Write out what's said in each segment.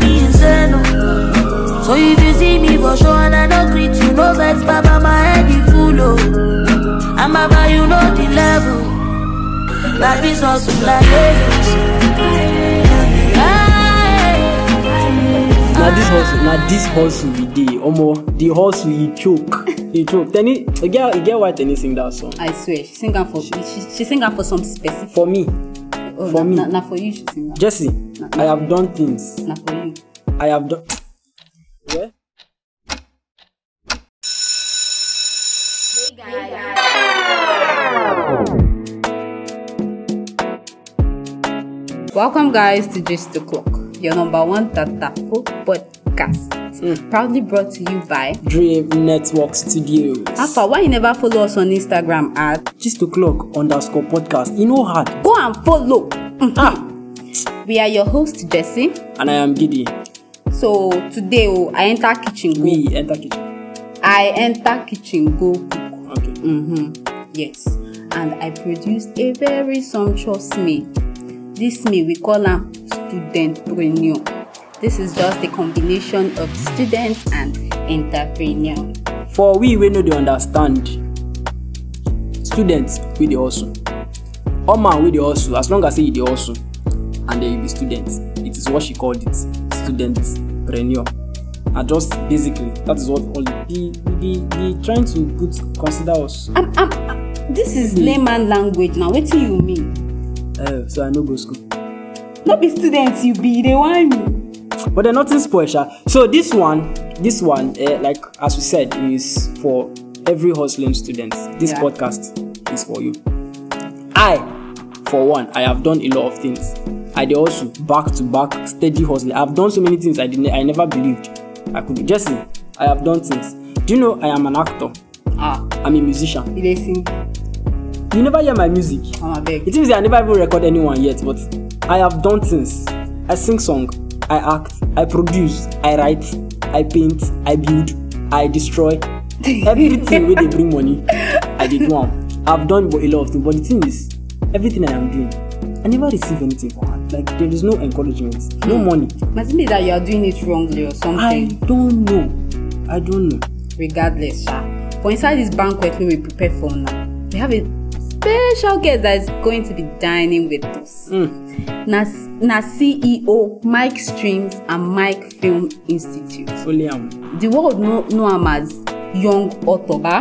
me. So if you see me for I you, head is full, oh. And baba, you know the level. This hustle, like this. na we the hustle e choke e choke Teni e girl, e get why Teni sing that song I swear, she sing am for she, she sing am for some specific. for me Oh, for na, me. na, na for you she sing am. jesse i have done things Na for you. i have done yeah? Welcome, guys, to Gist O'Clock, your number one Tata Folk podcast. Proudly brought to you by dream network studios Alpha. Why you never follow us on Instagram at Gist O'Clock underscore podcast e no hard Go and follow. Ah. We are your host, Jesse. and i am giddy So today, oh, I enter kitchen go. we enter kitchen I enter kitchen go cook. okay Mm-hmm. Yes, and I produced a very sumptuous meal. This meal we call am studentpreneur. This is just a combination of student and entrepreneur. for we wey no dey understand students dey hustle all man wey dey hustle as long as say dey hustle and then you be student it is what she called it studentpreneur na just basically that is what all the the the the trying to put consider us I'm, I'm, this is layman language now. Wetin you mean? uh, so i no go school No be student you be, whine me. But then nothing sha so this one this one uh, like as we said is for every hustling student. This Yeah. podcast is for you. I for one i have done a lot of things. I did also back to back steady hustling. I have done so many things i did ne- i never believed i could do jesse i have done things. Do you know i am an actor? Ah, i'm a musician. You sing? you never hear my music? Mama it beg. seems i never even record anyone yet but i have done things. I sing song i act i produce i write i paint i build i destroy. Everything wey dey bring money i did one. i have done a lot of things but the thing is everything i am doing i never receive anything for hand. Like there is no encouragement no hmm. money. Must be that you are doing it wrongly or something. i don't know. I don't know. Regardless sha. For inside this banquet we prepare for now we have a special guest that is going to be dining with us. Mm. na na ceo mike streams and mike film institute. Only am the world know know am as young author ba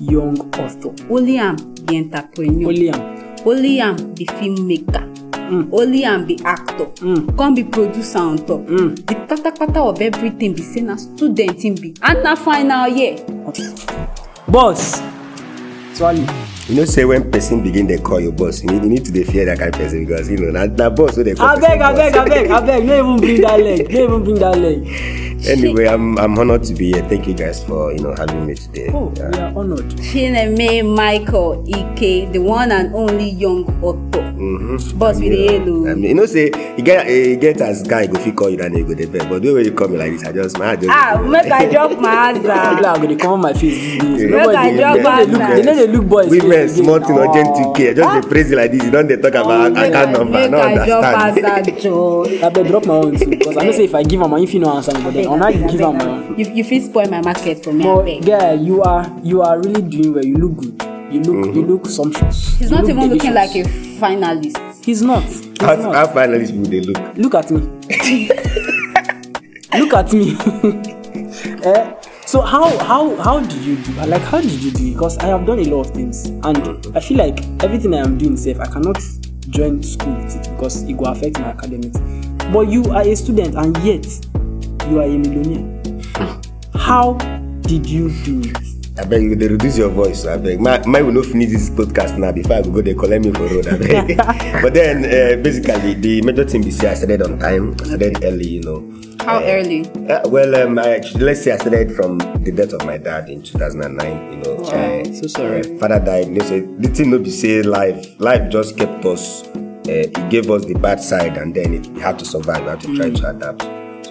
young author only am be entrepreneur. Only am only am be filmmaker. Mm. only am be actor. Mm. come be producer on top. Mm. the kpatakpata of everything be say na student him be. And na final year. Boss swally you know say when person begin dey call you boss you need you need to dey fear that kind person because you know na na boss wey dey call abeg person abeg boss. abeg abeg no even bring that leg no even bring that leg. anyway i'm i'm honoured to be here thank you guys for you know having me today. oh Yeah. we are honoured. chineme michael ike the one and only young author Mm-hmm. boss we dey hail o I mean, you know say e get e get as guy go fit call you that name go dey vex but the way you call me like this i just my heart just. ah make i drop my People answer are going to come my face these days. Make I dey- drop no dey look- answer. They no dey look boys. women small thing urgent two k just dey praise you like this you don dey talk about make account I number i make no i drop understand. answer joe Abeg drop my own too because I know say if I give am, if you no answer me, but then una you give am my own. you you fit spoil my market for me But abeg guy, you are you are really doing well. You look good. You look you look sumptuous. he's You not look even looking like a finalist He's not. He's how not. how finally people dey look. Look at me. Look at me. eh? So how how how did you do? Like how did you do? Because I have done a lot of things, and I feel like everything I am doing safe. I cannot join school with it because it will affect my academics. But you are a student, and yet you are a millionaire. How did you do it? Abeg you dey reduce your voice abeg my my we no finish this podcast now before i go go dey collect me for road abeg but then uh, basically the major thing be say i started on time i started early you know. how early Uh, well, um, I actually, let's say I started from the death of my dad in 2009. You know, uh, so sorry. uh, father died. Know, so the thing no be say life, life just kept us. Uh, it gave us the bad side, and then it, we had to survive. We had to try to adapt.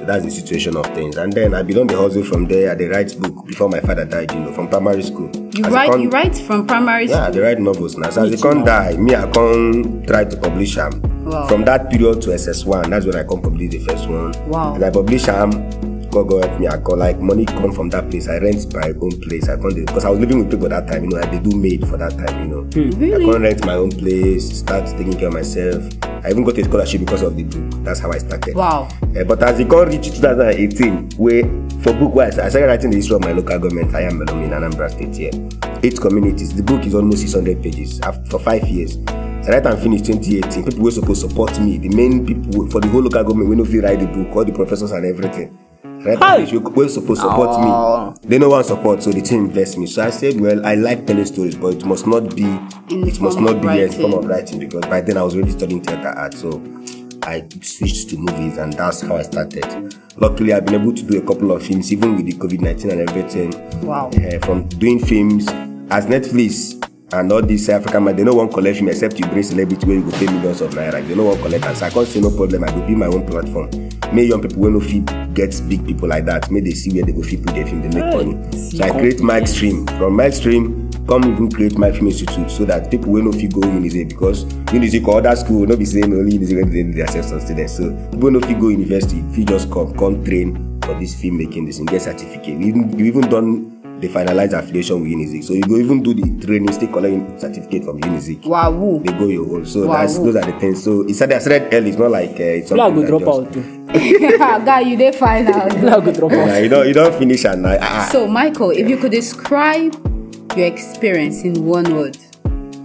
That's the situation of things. And then I belong the hustle from there. I write book before my father died, you know, from primary school. You As write come- you write from primary Yeah, school. they write novels now. So Me as they too come die, me I come try to publish them. Wow. From that period to SS1, that's when I come publish the first one. Wow. And I publish them. God God help me. I call like money come from that place. I rent my own place. I come because I was living with people that time. You know, I they do maid for that time. You know, hmm. Really. I come rent my own place. Start taking care of myself. I even got a scholarship because of the book. That's how I started. Wow. Eh, but as it come reached 2018, where for book wise, I started writing the history of my local government. I am Melomi in Anambra State here. Eight communities. The book is almost 600 pages af- for five years. So right and finish 2018. People were supposed to support me. The main people for the whole local government, we know if you write the book, all the professors and everything. Right Hi. we were supposed to support Oh. me. They no one support, so the team invest me. So I said, well, I like telling stories, but it must not be. In it must not be yes, form of writing because by then I was already studying theater art. So I switched to movies and that's how I started. Luckily, I've been able to do a couple of films, even with the COVID 19 and everything. Wow. Eh, from doing films as Netflix and all these African man, they no one collect film except you bring celebrity where you go pay millions of naira. They no one collect and so I can't say no problem. I go be my own platform. May young people when no fit get big people like that. May they see where they go fit put their film, they make money. see So I create confidence. Stream. From Mike Stream, come even create my film institute so that people will no fit go Unizik because Unizik or other school not be saying only Unizik when they they accept some students. So people no fit go university, fit just come, come train for this filmmaking, this and get certificate. We even you even done the finalized affiliation with Unizik. So you go even do the training, still collect certificate from Unizik. Wow. They go your own. So Wow. that's those are the things. So it started, I started early. It's not like uh, it's like something that drop just- out too. Guy, you dey find out. Like drop Yeah, out. you don't you don't finish and I, ah, So, Michael, if you could describe your experience in one word,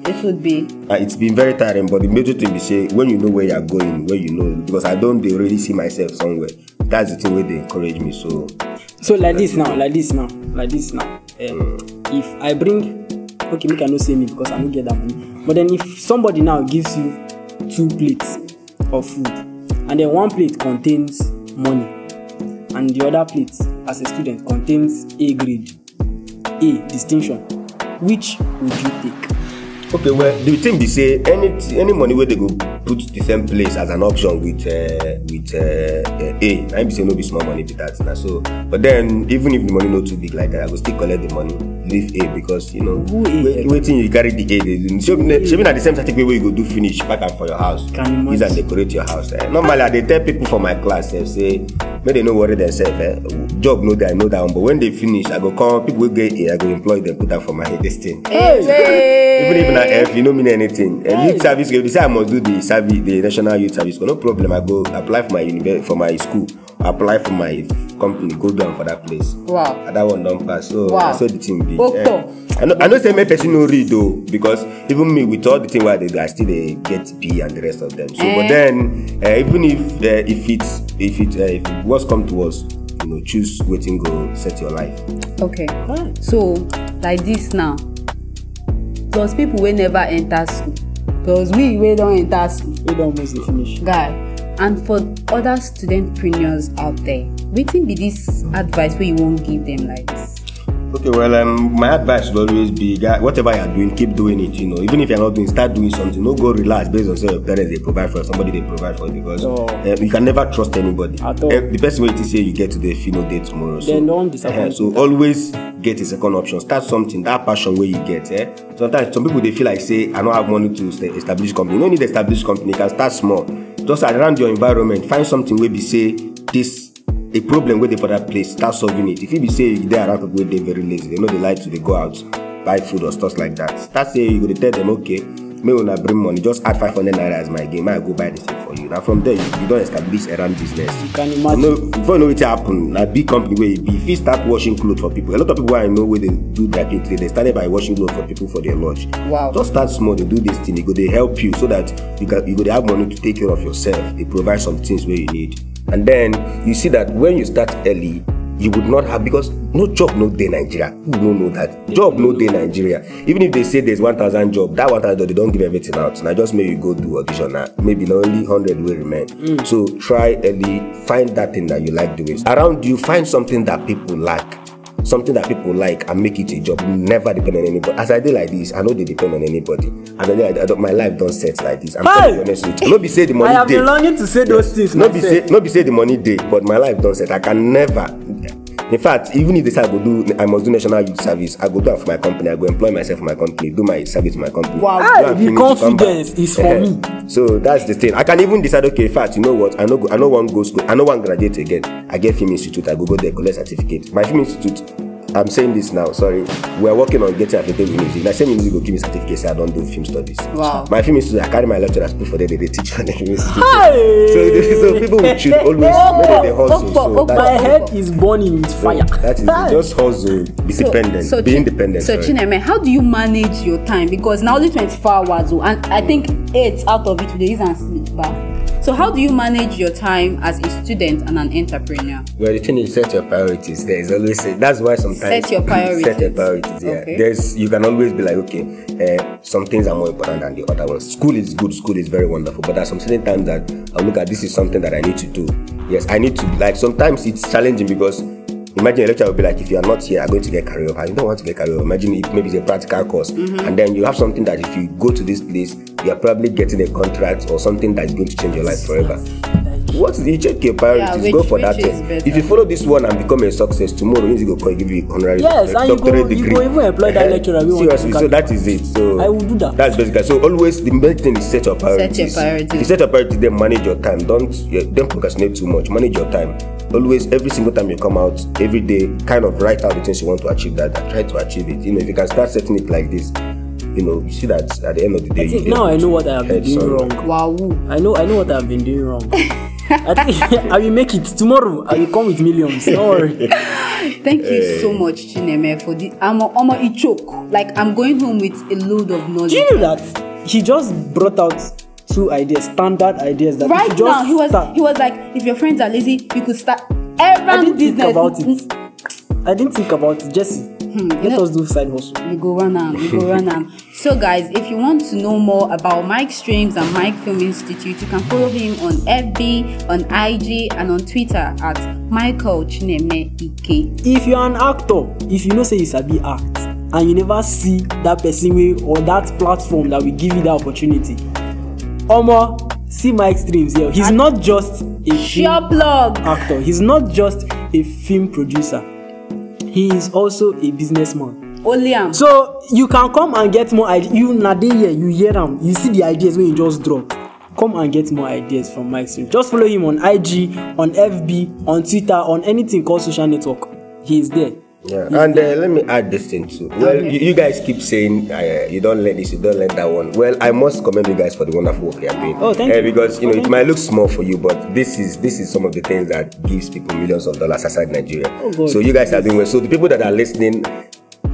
it would be Uh, it's been very tiring, but the major thing be say when you know where you're going, where you know because I don't they already see myself somewhere. That's the thing where they encourage me. So So like this now, like this now, like this now. Um, if I bring, okay, make I no say me because I no get that money. But then if somebody now gives you two plates of food, and then one plate contains money, and the other plate, as a student, contains A grade, A distinction, which would you take? Okay, well the thing be say any any money where they go put the same place as an option with uh, with uh, uh, A. I be say no be small money be that now. So but then even if the money not too big like that, I go still collect the money, leave A because you know waiting you carry the A. Me show me na the same certificate where you go do finish pack am for your house. Use imagine? decorate your house. Eh? Normally, I dey tell people for my class eh, say make they no worry themselves. Eh? Job no dey, I know that one. But when they finish, I go come people wey get A, I go employ them, put that for my head. This thing. Even if na F, you no mean anything. Uh, youth service, if they say I must do the service, the national youth service, no problem. I go apply for my university, for my school, apply for my company, go down for that place. Wow. And that one don't pass. So Wow. I saw the thing be. Octo. I know, I know say make person no read though because even me with all the thing where they do, I still they get B and the rest of them. So Eh. but then uh, even if uh, if it's if it uh, if it was come to us, you know, choose waiting go set your life. okay. So, like this now, plus people wey never enter school, plus we wey don enter school, We don't almost dey finish. guy, and for other studentpreneurs out there, wetin be this advice wey you wan give them like this? Okay, well, um, my advice would always be, guy, whatever you're doing, keep doing it. You know, even if you're not doing, start doing something. No go relax based on say your parents they provide for you, somebody they provide for you because Oh. uh, you can never trust anybody. At all. Eh, the person waiting say you get today, if you know day tomorrow. So, Then don't disappoint eh, so always get a second option. Start something that passion where you get. Eh? Sometimes some people they feel like say I don't have money to sta- establish company. You don't need establish company. You can start small. Just around your environment, find something where be say this a problem wey dey for that place start solving it. E be say you dey around people wey dey very lazy they no dey like to dey go out buy food or stuff like that. Start say you go dey tell them okay make una bring money just add five hundred naira as my game make i go buy the thing for you. Na from there you, you don establish around business. You can you imagine. know before you know wetin happen na big company wey you be you fit start washing cloth for people. A lot of people wey i know wey dey do dry clean today they started by washing cloth for people for their lodge Wow. just start small dey do this thing e go dey help you so that you can you go dey have money to take care of yourself dey provide some things wey you need. And then you see that when you start early you would not have because no job no dey nigeria. Who no know that? Job no dey nigeria. Even if they say there's one thousand job that one thousand they don give everything out. Na just make you go do audition na maybe na only hundred wey remain. So try early find that thing that you like doing. Around you find something that people like something that people like and make it a job never depend on anybody. As i dey like this i no dey depend on anybody. As i dey like I don- my life don set like this. I'm Hey! telling you. Honestly no be say the I money have dey. been longing to say those things no be say myself. no be say the money dey but my life don set. I can never in fact even if they say i go do i must do national youth service i go do am for my company i go employ myself for my company do my service for my company. Wow. Hey, the confidence is for Eh, me. so that's the thing. I can even decide okay in fact you know what i no go i no wan go school i no wan graduate again. I get film institute i go go there collect certificate. My film institute i'm saying this now sorry we are working on getting affiliated with Unizik na same Unizik go give me certificate say i don do film studies Wow. my film institute i carry my lecturers put for there they dey teach for the film institute Hey! so so people should always dem dey hustle so that My head is burning with fire. that is it just hustle be dependent so be independent So sorry. Chineme, how do you manage your time? Because now only 24 hours, oh, and I think eight out of it today is on sleep. But so how do you manage your time as a student and an entrepreneur? Well, the thing is, set your priorities. There is always that's why sometimes Set your priorities. set your priorities. Yeah, Okay. there's you can always be like, okay, uh, some things are more important than the other ones. School is good. School is very wonderful, but there's some certain times that I look at this is something that I need to do. Yes, I need to like. Sometimes it's challenging because. Imagine a lecturer will be like, if you are not here, I'm going to get carried over. You don't want to get carried over. Imagine if maybe it's a practical course, Mm-hmm. and then you have something that if you go to this place, you are probably getting a contract or something that's going to change your life forever. What is you check your priorities? which- go for that thing. If you follow this one and become a success tomorrow, you go call give you honorary Yes, and you go- doctorate you degree. go even employ that Eh, lecturer we want to Seriously, look so at. that is it. So I will do that. That's basically so. Always the main thing is set your priorities. Set your priorities. If you set your priorities, then manage your time. Don't yeah, don't procrastinate too much. Manage your time. Always, every single time you come out, every day, kind of write out the things you want to achieve. That and try to achieve it. You know, if you can start setting it like this, you know, you see that at the end of the day, I think you now I know what I have been doing on. wrong. Wow. I know I know what I've been doing wrong. I think I will make it tomorrow. I will come with millions. Don't worry. Thank you so much, Chineme, for the I'm a, I'm a choke. Like I'm going home with a load of knowledge. Do you know that he just brought out two ideas, standard ideas that right you just now he was start, he was like if your friends are lazy you could start I didn't think about it. Mm. I didn't think about it. Jesse, hmm, let know- us do side hustle. we go run am we go run am so guys if you want to know more about mike streams and mike film institute you can follow him on fb on ig and on twitter at michael chineme ike If you are an actor, if you know say you sabi act, and you never see that person way or that platform that will give you that opportunity, Omo, see Mike Streams here. He's not just a sure plug actor. He's not just a film producer. He is also a businessman. only am So you can come and get more ideas. You na dey here, you hear am, you see the ideas wey you just drop. Come and get more ideas from Mike Stream. Just follow him on IG, on FB, on Twitter, on anything called social network. He is there. Yeah, and uh, let me add this thing too. Well, you, you guys keep saying uh, you don't let this, you don't let that one. Well, I must commend you guys for the wonderful work you are doing. Oh, thank Uh, you. Because you know it might look small for you, but this is this is some of the things that gives people millions of dollars outside Nigeria. Oh, so you guys are doing well. So the people that are listening,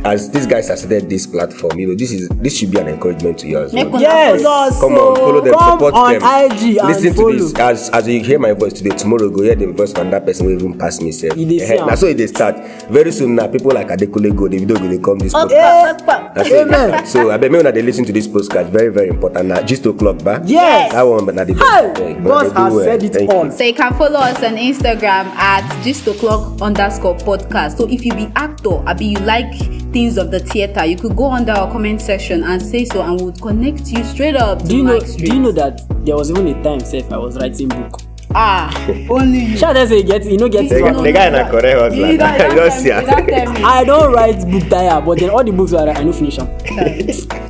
as these guys have started this platform, you know this is this should be an encouragement to you as well. una Yes. Come on, follow them, oh. Come support on them. IG and Listen to follow. this. As as you hear my voice today, tomorrow go hear the voice from that person who even pass me. Sef. Dey see am. Na so dey start. Very soon now, people like Adekunle go, the video go dey come this podcast. That's. Amen. So I bet me when they listen to this podcast, very very important. Now Gist O'Clock, ba? Yes. That one, but not the Hey, best. But boss has well. said it Thank all. you. So you can follow us on Instagram at Gist O'Clock underscore podcast. So if you be actor, abi you like things of the theater, you could go under our comment section and say so, and we would connect you straight up to Do you know? Do you know that there was even a time, sef, I was writing book. Ah, only you. Shall I say get you know get The it guy- back. the guy na correct hustler. You don't, you You don't don't tell see am. you don't tell me. I don't write book tire, but then all the books I write, I no finish them.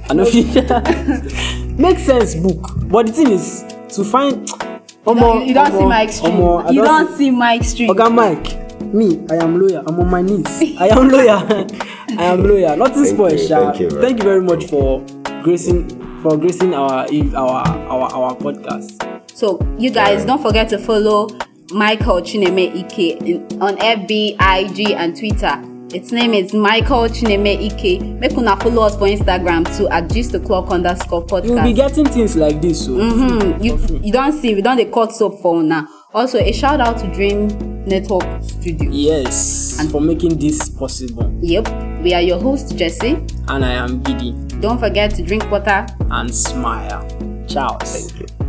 I no finish. Make sense book, but the thing is to find. You don't, you don't see Mike Street. Street. You don't see Mike Street. Oga Mike, me, I am lawyer. I'm on my knees. I am lawyer. I am lawyer. Nothing Thank spoiled, you, sha. thank you, bro. Thank you very much for gracing for gracing our our our our podcast. So you guys don't forget to follow Michael Chineme Ike in, on FB, IG, and Twitter. Its name is Michael Chineme Ike. Make una follow us for Instagram too at Gist O'Clock underscore podcast. You will be getting things like this, so Mm, you you don't see we don't dey cut soap for una. Also a shout out to Dream Network Studio. yes, and for making this possible. Yep, we are your host Jesse. And I am Giddy Don't forget to drink water. and smile. Ciao. Thank you.